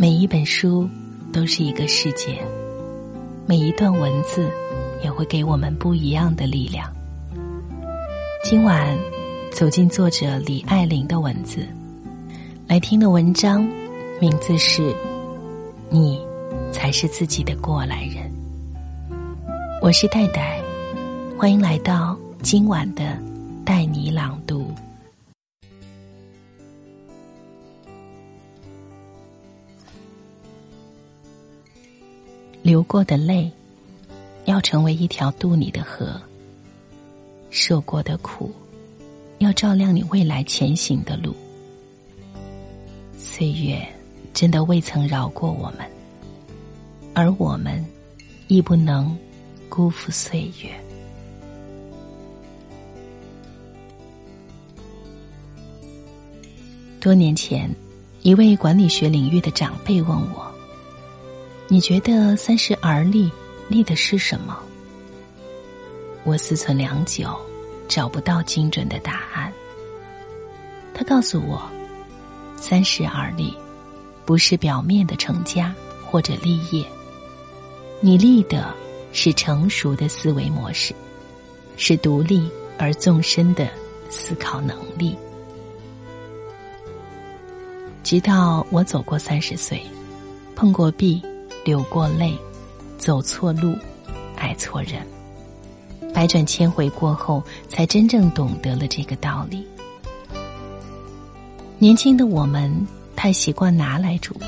每一本书都是一个世界，每一段文字也会给我们不一样的力量。今晚走进作者李爱玲的文字，来听的文章名字是《你才是自己的过来人》。我是戴戴，欢迎来到今晚的带你朗读。流过的泪，要成为一条渡你的河；受过的苦，要照亮你未来前行的路。岁月真的未曾饶过我们，而我们亦不能辜负岁月。多年前，一位管理学领域的长辈问我。你觉得三十而立，立的是什么？我思忖良久，找不到精准的答案。他告诉我，三十而立，不是表面的成家或者立业，你立的是成熟的思维模式，是独立而纵深的思考能力。直到我走过三十岁，碰过壁。流过泪，走错路，爱错人，百转千回过后，才真正懂得了这个道理。年轻的我们太习惯拿来主义，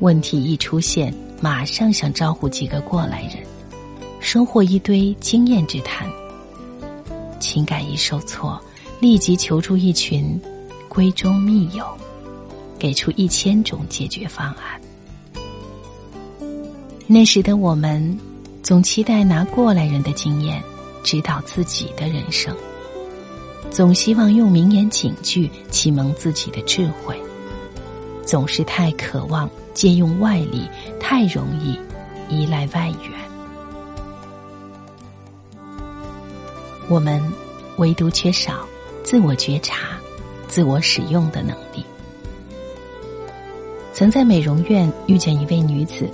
问题一出现，马上想招呼几个过来人，收获一堆经验之谈；情感一受挫，立即求助一群闺中密友，给出一千种解决方案。那时的我们，总期待拿过来人的经验指导自己的人生，总希望用名言警句启蒙自己的智慧，总是太渴望借用外力，太容易依赖外援。我们唯独缺少自我觉察、自我使用的能力。曾在美容院遇见一位女子。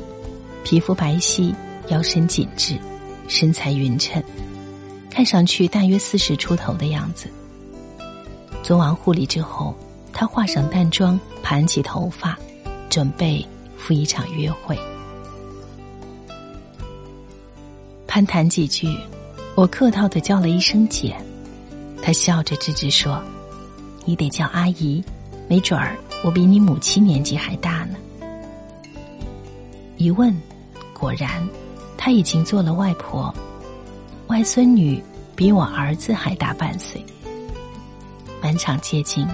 皮肤白皙，腰身紧致，身材匀称，看上去大约四十出头的样子。做完护理之后，她化上淡妆，盘起头发，准备赴一场约会。攀谈几句，我客套的叫了一声“姐”，她笑着吱吱说：“你得叫阿姨，没准儿我比你母亲年纪还大呢。”一问。果然，她已经做了外婆，外孙女比我儿子还大半岁。满场接近，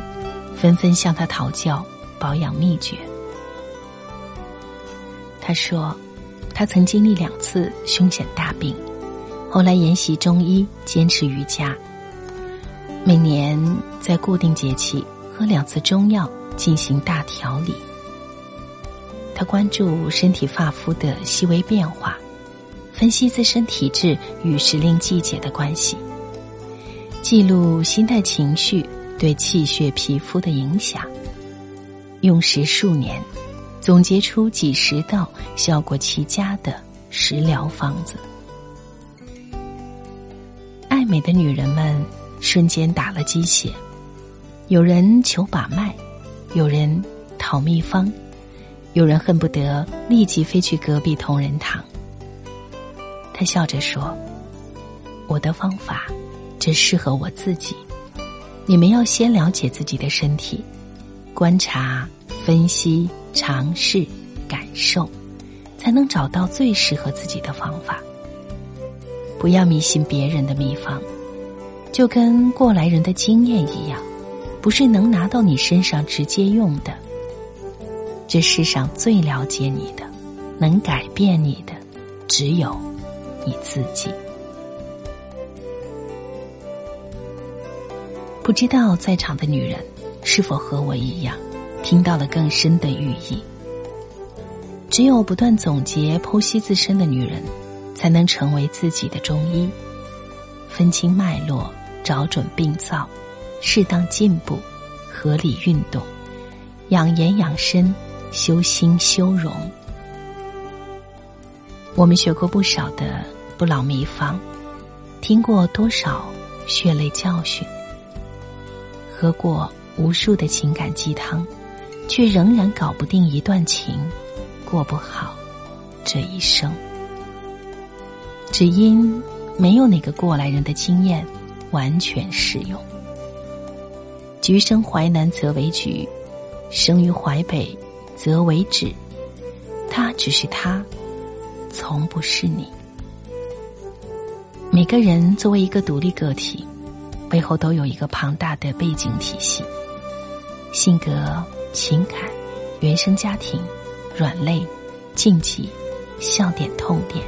纷纷向她讨教保养秘诀。她说，她曾经历两次凶险大病，后来研习中医，坚持瑜伽。每年在固定节气喝两次中药，进行大调理。他关注身体发肤的细微变化，分析自身体质与时令季节的关系，记录心态情绪对气血皮肤的影响，用时数年，总结出几十道效果奇佳的食疗方子。爱美的女人们瞬间打了鸡血，有人求把脉，有人讨秘方。有人恨不得立即飞去隔壁同仁堂。他笑着说：“我的方法只适合我自己，你们要先了解自己的身体，观察、分析、尝试、感受，才能找到最适合自己的方法。不要迷信别人的秘方，就跟过来人的经验一样，不是能拿到你身上直接用的。”这世上最了解你的，能改变你的，只有你自己。不知道在场的女人是否和我一样，听到了更深的寓意。只有不断总结、剖析自身的女人，才能成为自己的中医，分清脉络，找准病灶，适当进步，合理运动，养颜养身。修心修容。我们学过不少的不老秘方，听过多少血泪教训，喝过无数的情感鸡汤，却仍然搞不定一段情，过不好这一生。只因没有哪个过来人的经验完全适用。橘生淮南则为橘，生于淮北则为止。他只是他。从不是你。每个人作为一个独立个体，背后都有一个庞大的背景体系，性格、情感、原生家庭、软肋、禁忌、笑点、痛点。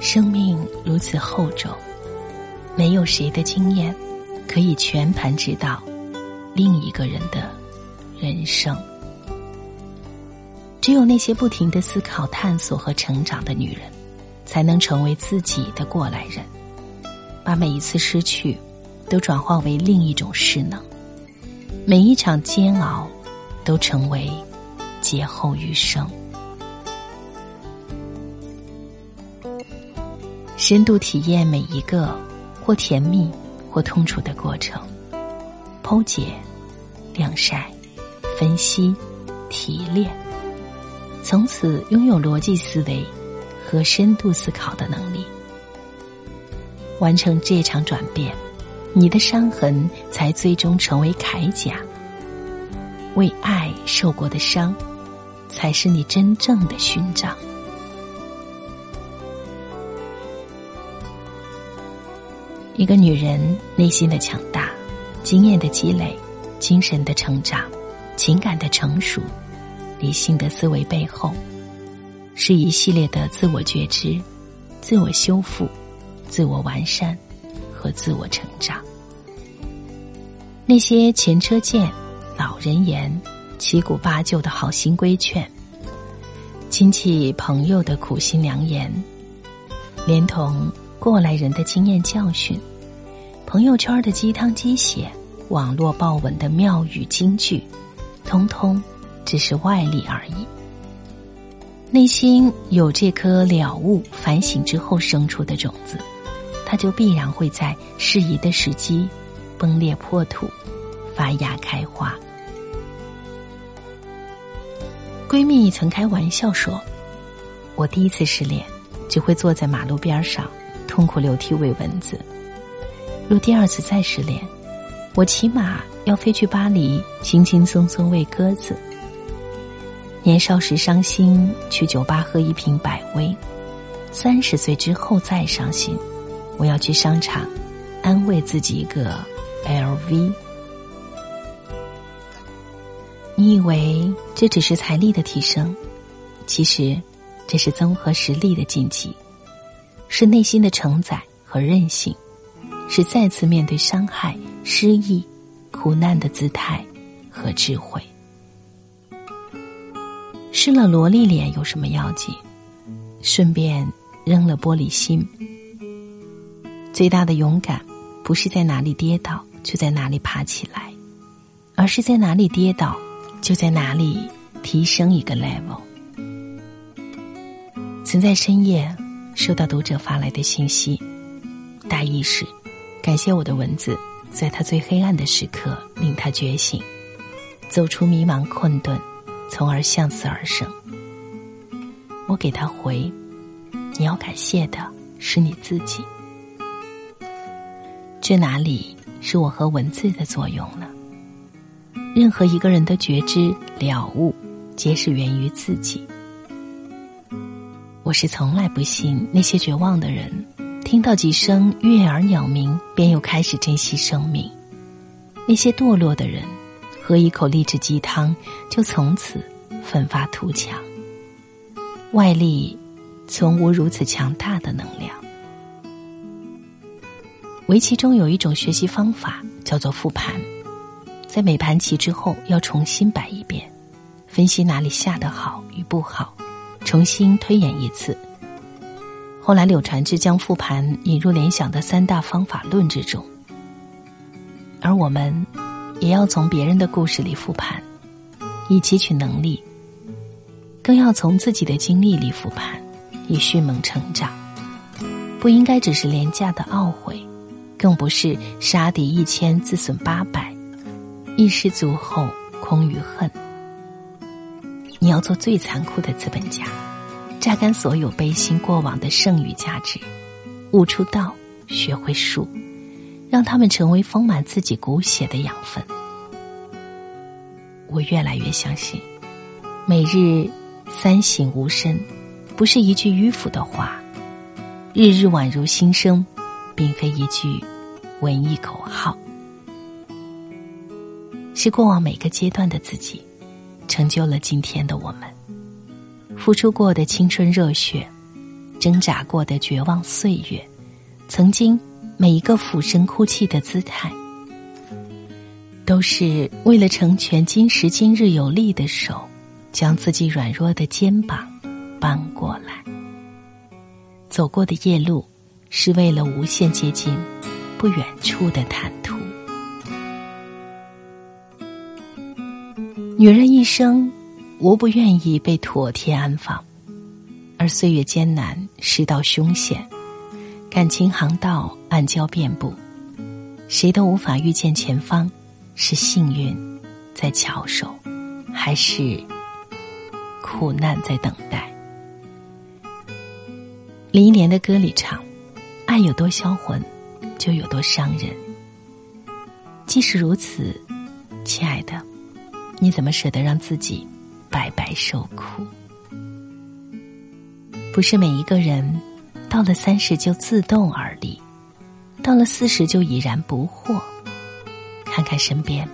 生命如此厚重，没有谁的经验可以全盘指导另一个人的人生。只有那些不停的思考、探索和成长的女人，才能成为自己的过来人，把每一次失去都转化为另一种势能，每一场煎熬都成为劫后余生。深度体验每一个或甜蜜或痛楚的过程，剖解、晾晒、分析、提炼。从此拥有逻辑思维和深度思考的能力，完成这场转变，你的伤痕才最终成为铠甲。为爱受过的伤，才是你真正的勋章。一个女人内心的强大、经验的积累、精神的成长、情感的成熟。理性的思维背后，是一系列的自我觉知、自我修复、自我完善和自我成长。那些前车鉴、老人言、七古八旧的好心规劝，亲戚朋友的苦心良言，连同过来人的经验教训，朋友圈的鸡汤鸡血，网络爆文的妙语金句，通通。只是外力而已。内心有这颗了悟、反省之后生出的种子，它就必然会在适宜的时机崩裂破土、发芽开花。闺蜜曾开玩笑说：“我第一次失恋，只会坐在马路边上痛哭流涕喂蚊子；若第二次再失恋，我起码要飞去巴黎，轻轻松松喂鸽子。”年少时伤心，去酒吧喝一瓶百威；三十岁之后再伤心，我要去商场安慰自己一个 LV。你以为这只是财力的提升，其实这是综合实力的晋级，是内心的承载和韧性，是再次面对伤害、失意、苦难的姿态和智慧。失了萝莉脸有什么要紧？顺便扔了玻璃心。最大的勇敢，不是在哪里跌倒就在哪里爬起来，而是在哪里跌倒就在哪里提升一个 level。曾在深夜收到读者发来的信息，大意是感谢我的文字，在他最黑暗的时刻令他觉醒，走出迷茫困顿。从而向死而生。我给他回：“你要感谢的是你自己。”这哪里是我和文字的作用呢？任何一个人的觉知了悟，皆是源于自己。我是从来不信那些绝望的人，听到几声悦耳鸟鸣，便又开始珍惜生命；那些堕落的人。喝一口励志鸡汤，就从此奋发图强。外力从无如此强大的能量。围棋中有一种学习方法叫做复盘，在每盘棋之后要重新摆一遍，分析哪里下的好与不好，重新推演一次。后来柳传志将复盘引入联想的三大方法论之中，而我们。也要从别人的故事里复盘，以汲取能力更要从自己的经历里复盘，以迅猛成长。不应该只是廉价的懊悔，更不是杀敌一千自损八百，一失足后空余恨。你要做最残酷的资本家，榨干所有悲心过往的剩余价值，悟出道，学会术，让他们成为丰满自己骨血的养分。我越来越相信，每日三省吾身，不是一句迂腐的话；日日宛如新生，并非一句文艺口号。是过往每个阶段的自己，成就了今天的我们。付出过的青春热血，挣扎过的绝望岁月，曾经每一个俯身哭泣的姿态。都是为了成全今时今日有力的手，将自己软弱的肩膀搬过来。走过的夜路，是为了无限接近不远处的坦途。女人一生无不愿意被妥帖安放，而岁月艰难，世道凶险，感情航道暗礁遍布，谁都无法预见前方。是幸运在翘首，还是苦难在等待？林忆莲的歌里唱：“爱有多销魂，就有多伤人。”即使如此，亲爱的，你怎么舍得让自己白白受苦？不是每一个人到了三十就自动而立，到了四十就已然不惑。看看身边，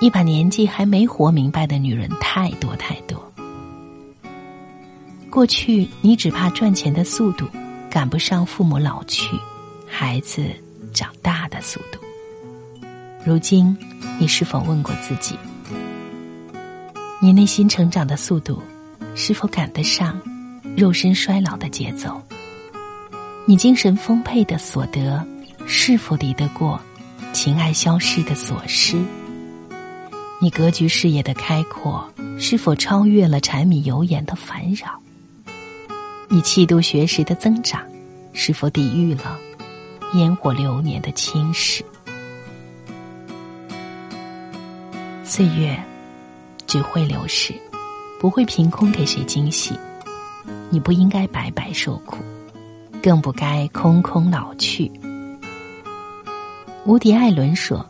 一把年纪还没活明白的女人太多太多。过去你只怕赚钱的速度赶不上父母老去、孩子长大的速度。如今，你是否问过自己，你内心成长的速度是否赶得上肉身衰老的节奏？你精神丰沛的所得是否抵得过？情爱消失的所失，你格局视野的开阔是否超越了柴米油盐的烦扰？你气度学识的增长是否抵御了烟火流年的侵蚀？岁月只会流逝，不会凭空给谁惊喜。你不应该白白受苦，更不该空空老去。无敌艾伦说：“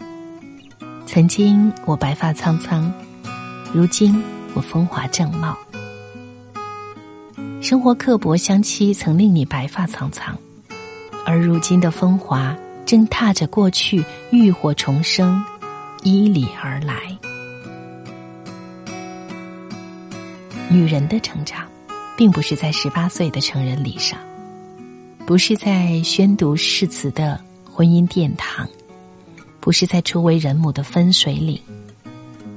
曾经我白发苍苍，如今我风华正茂。生活刻薄相欺，曾令你白发苍苍，而如今的风华正踏着过去浴火重生，依礼而来。女人的成长，并不是在十八岁的成人礼上，不是在宣读誓词的婚姻殿堂。”不是在初为人母的分水岭，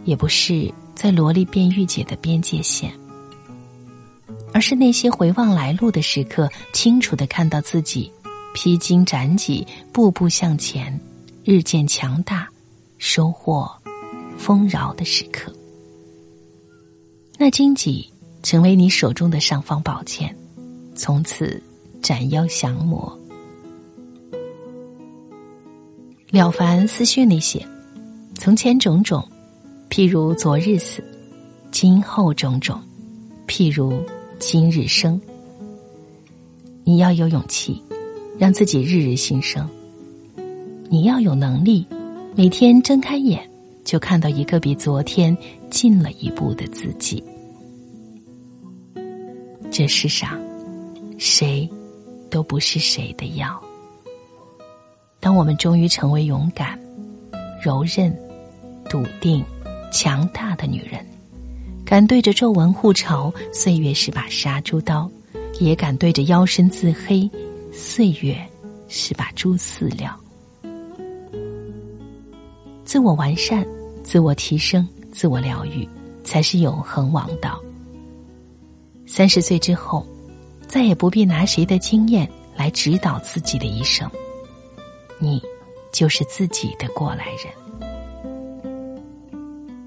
也不是在萝莉变御姐的边界线，而是那些回望来路的时刻，清楚的看到自己披荆斩棘，步步向前，日渐强大，收获丰饶的时刻。那荆棘成为你手中的尚方宝剑，从此斩妖降魔。了凡思绪里写：从前种种，譬如昨日死；今后种种，譬如今日生。你要有勇气，让自己日日新生。你要有能力，每天睁开眼就看到一个比昨天近了一步的自己。这世上，谁都不是谁的药。当我们终于成为勇敢、柔韧、笃定、强大的女人，敢对着皱纹互嘲，岁月是把杀猪刀；也敢对着腰身自黑，岁月是把猪饲料。自我完善、自我提升、自我疗愈，才是永恒王道。三十岁之后，再也不必拿谁的经验来指导自己的一生。你，就是自己的过来人。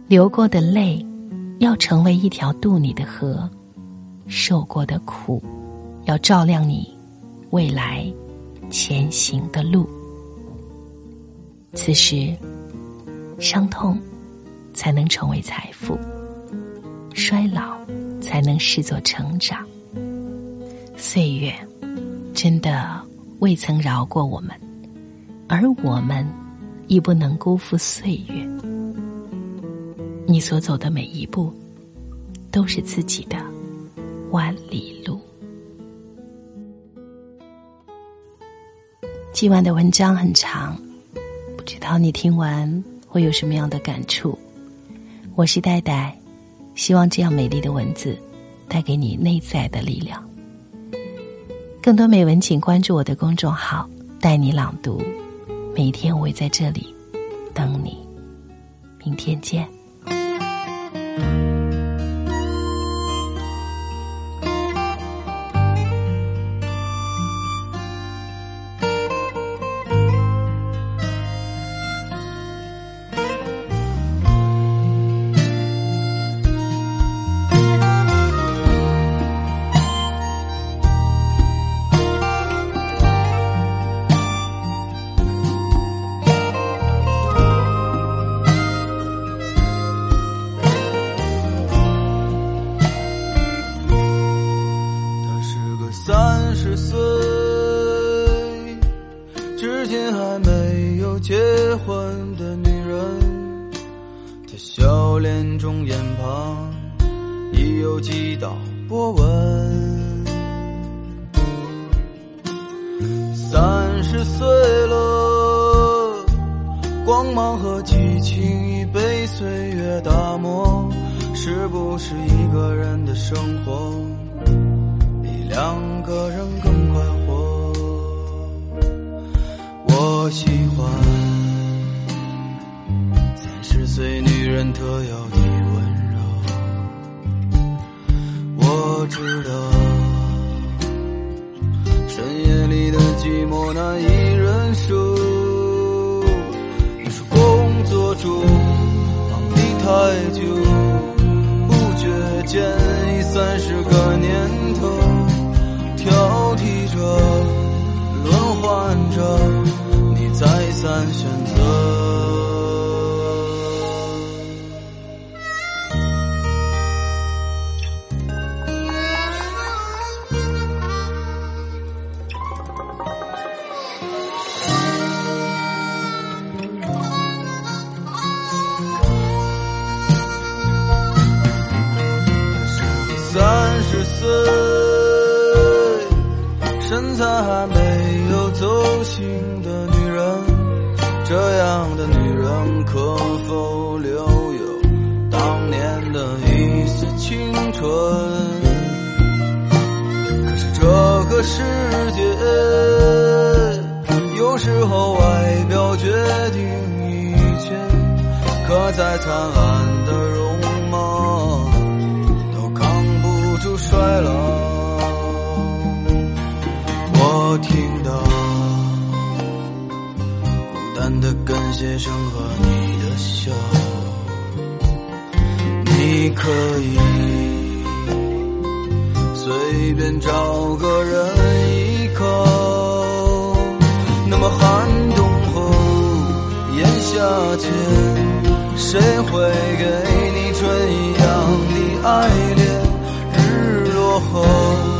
流过的泪，要成为一条渡你的河；受过的苦，要照亮你未来前行的路。此时，伤痛才能成为财富，衰老才能视作成长。岁月真的未曾饶过我们，而我们亦不能辜负岁月。你所走的每一步，都是自己的万里路。今晚的文章很长，不知道你听完会有什么样的感触？我是戴戴，希望这样美丽的文字带给你内在的力量。更多美文，请关注我的公众号“带你朗读”。每天，我会在这里等你。明天见。至今还没有结婚的女人，她笑脸中眼旁已有几道波纹。三十岁了，光芒和激情已被岁月打磨，是不是一个人的生活比两个人更快活？我喜欢三十岁女人特有的温柔。我。知道深夜里的寂寞难以岁，身材还没有走形的女人，这样的女人可否留有当年的一丝青春？可是这个世界，有时候外表决定一切，可再灿烂的容貌。住衰老。我听到孤单的感谢声和你的笑，你可以。随便找个人依靠，那么寒冬后炎夏间，谁会给你春一样的爱后？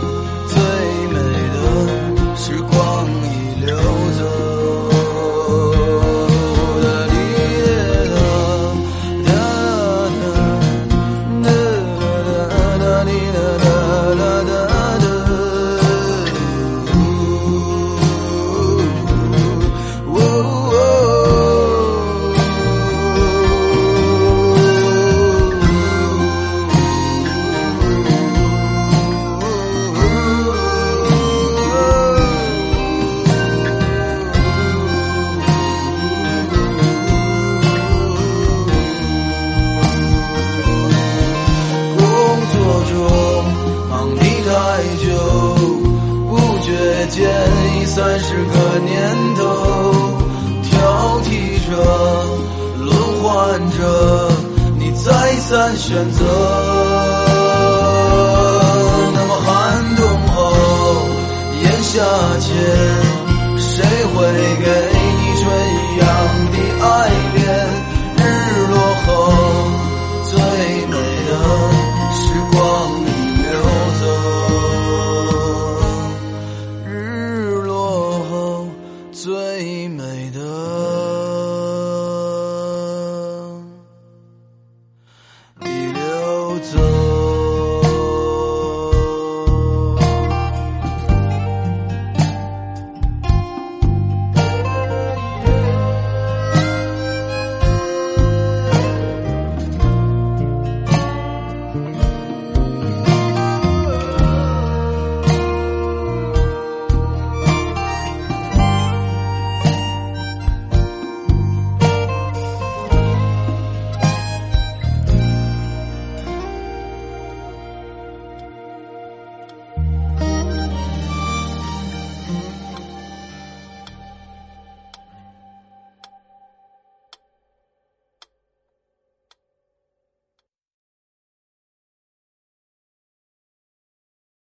三选择。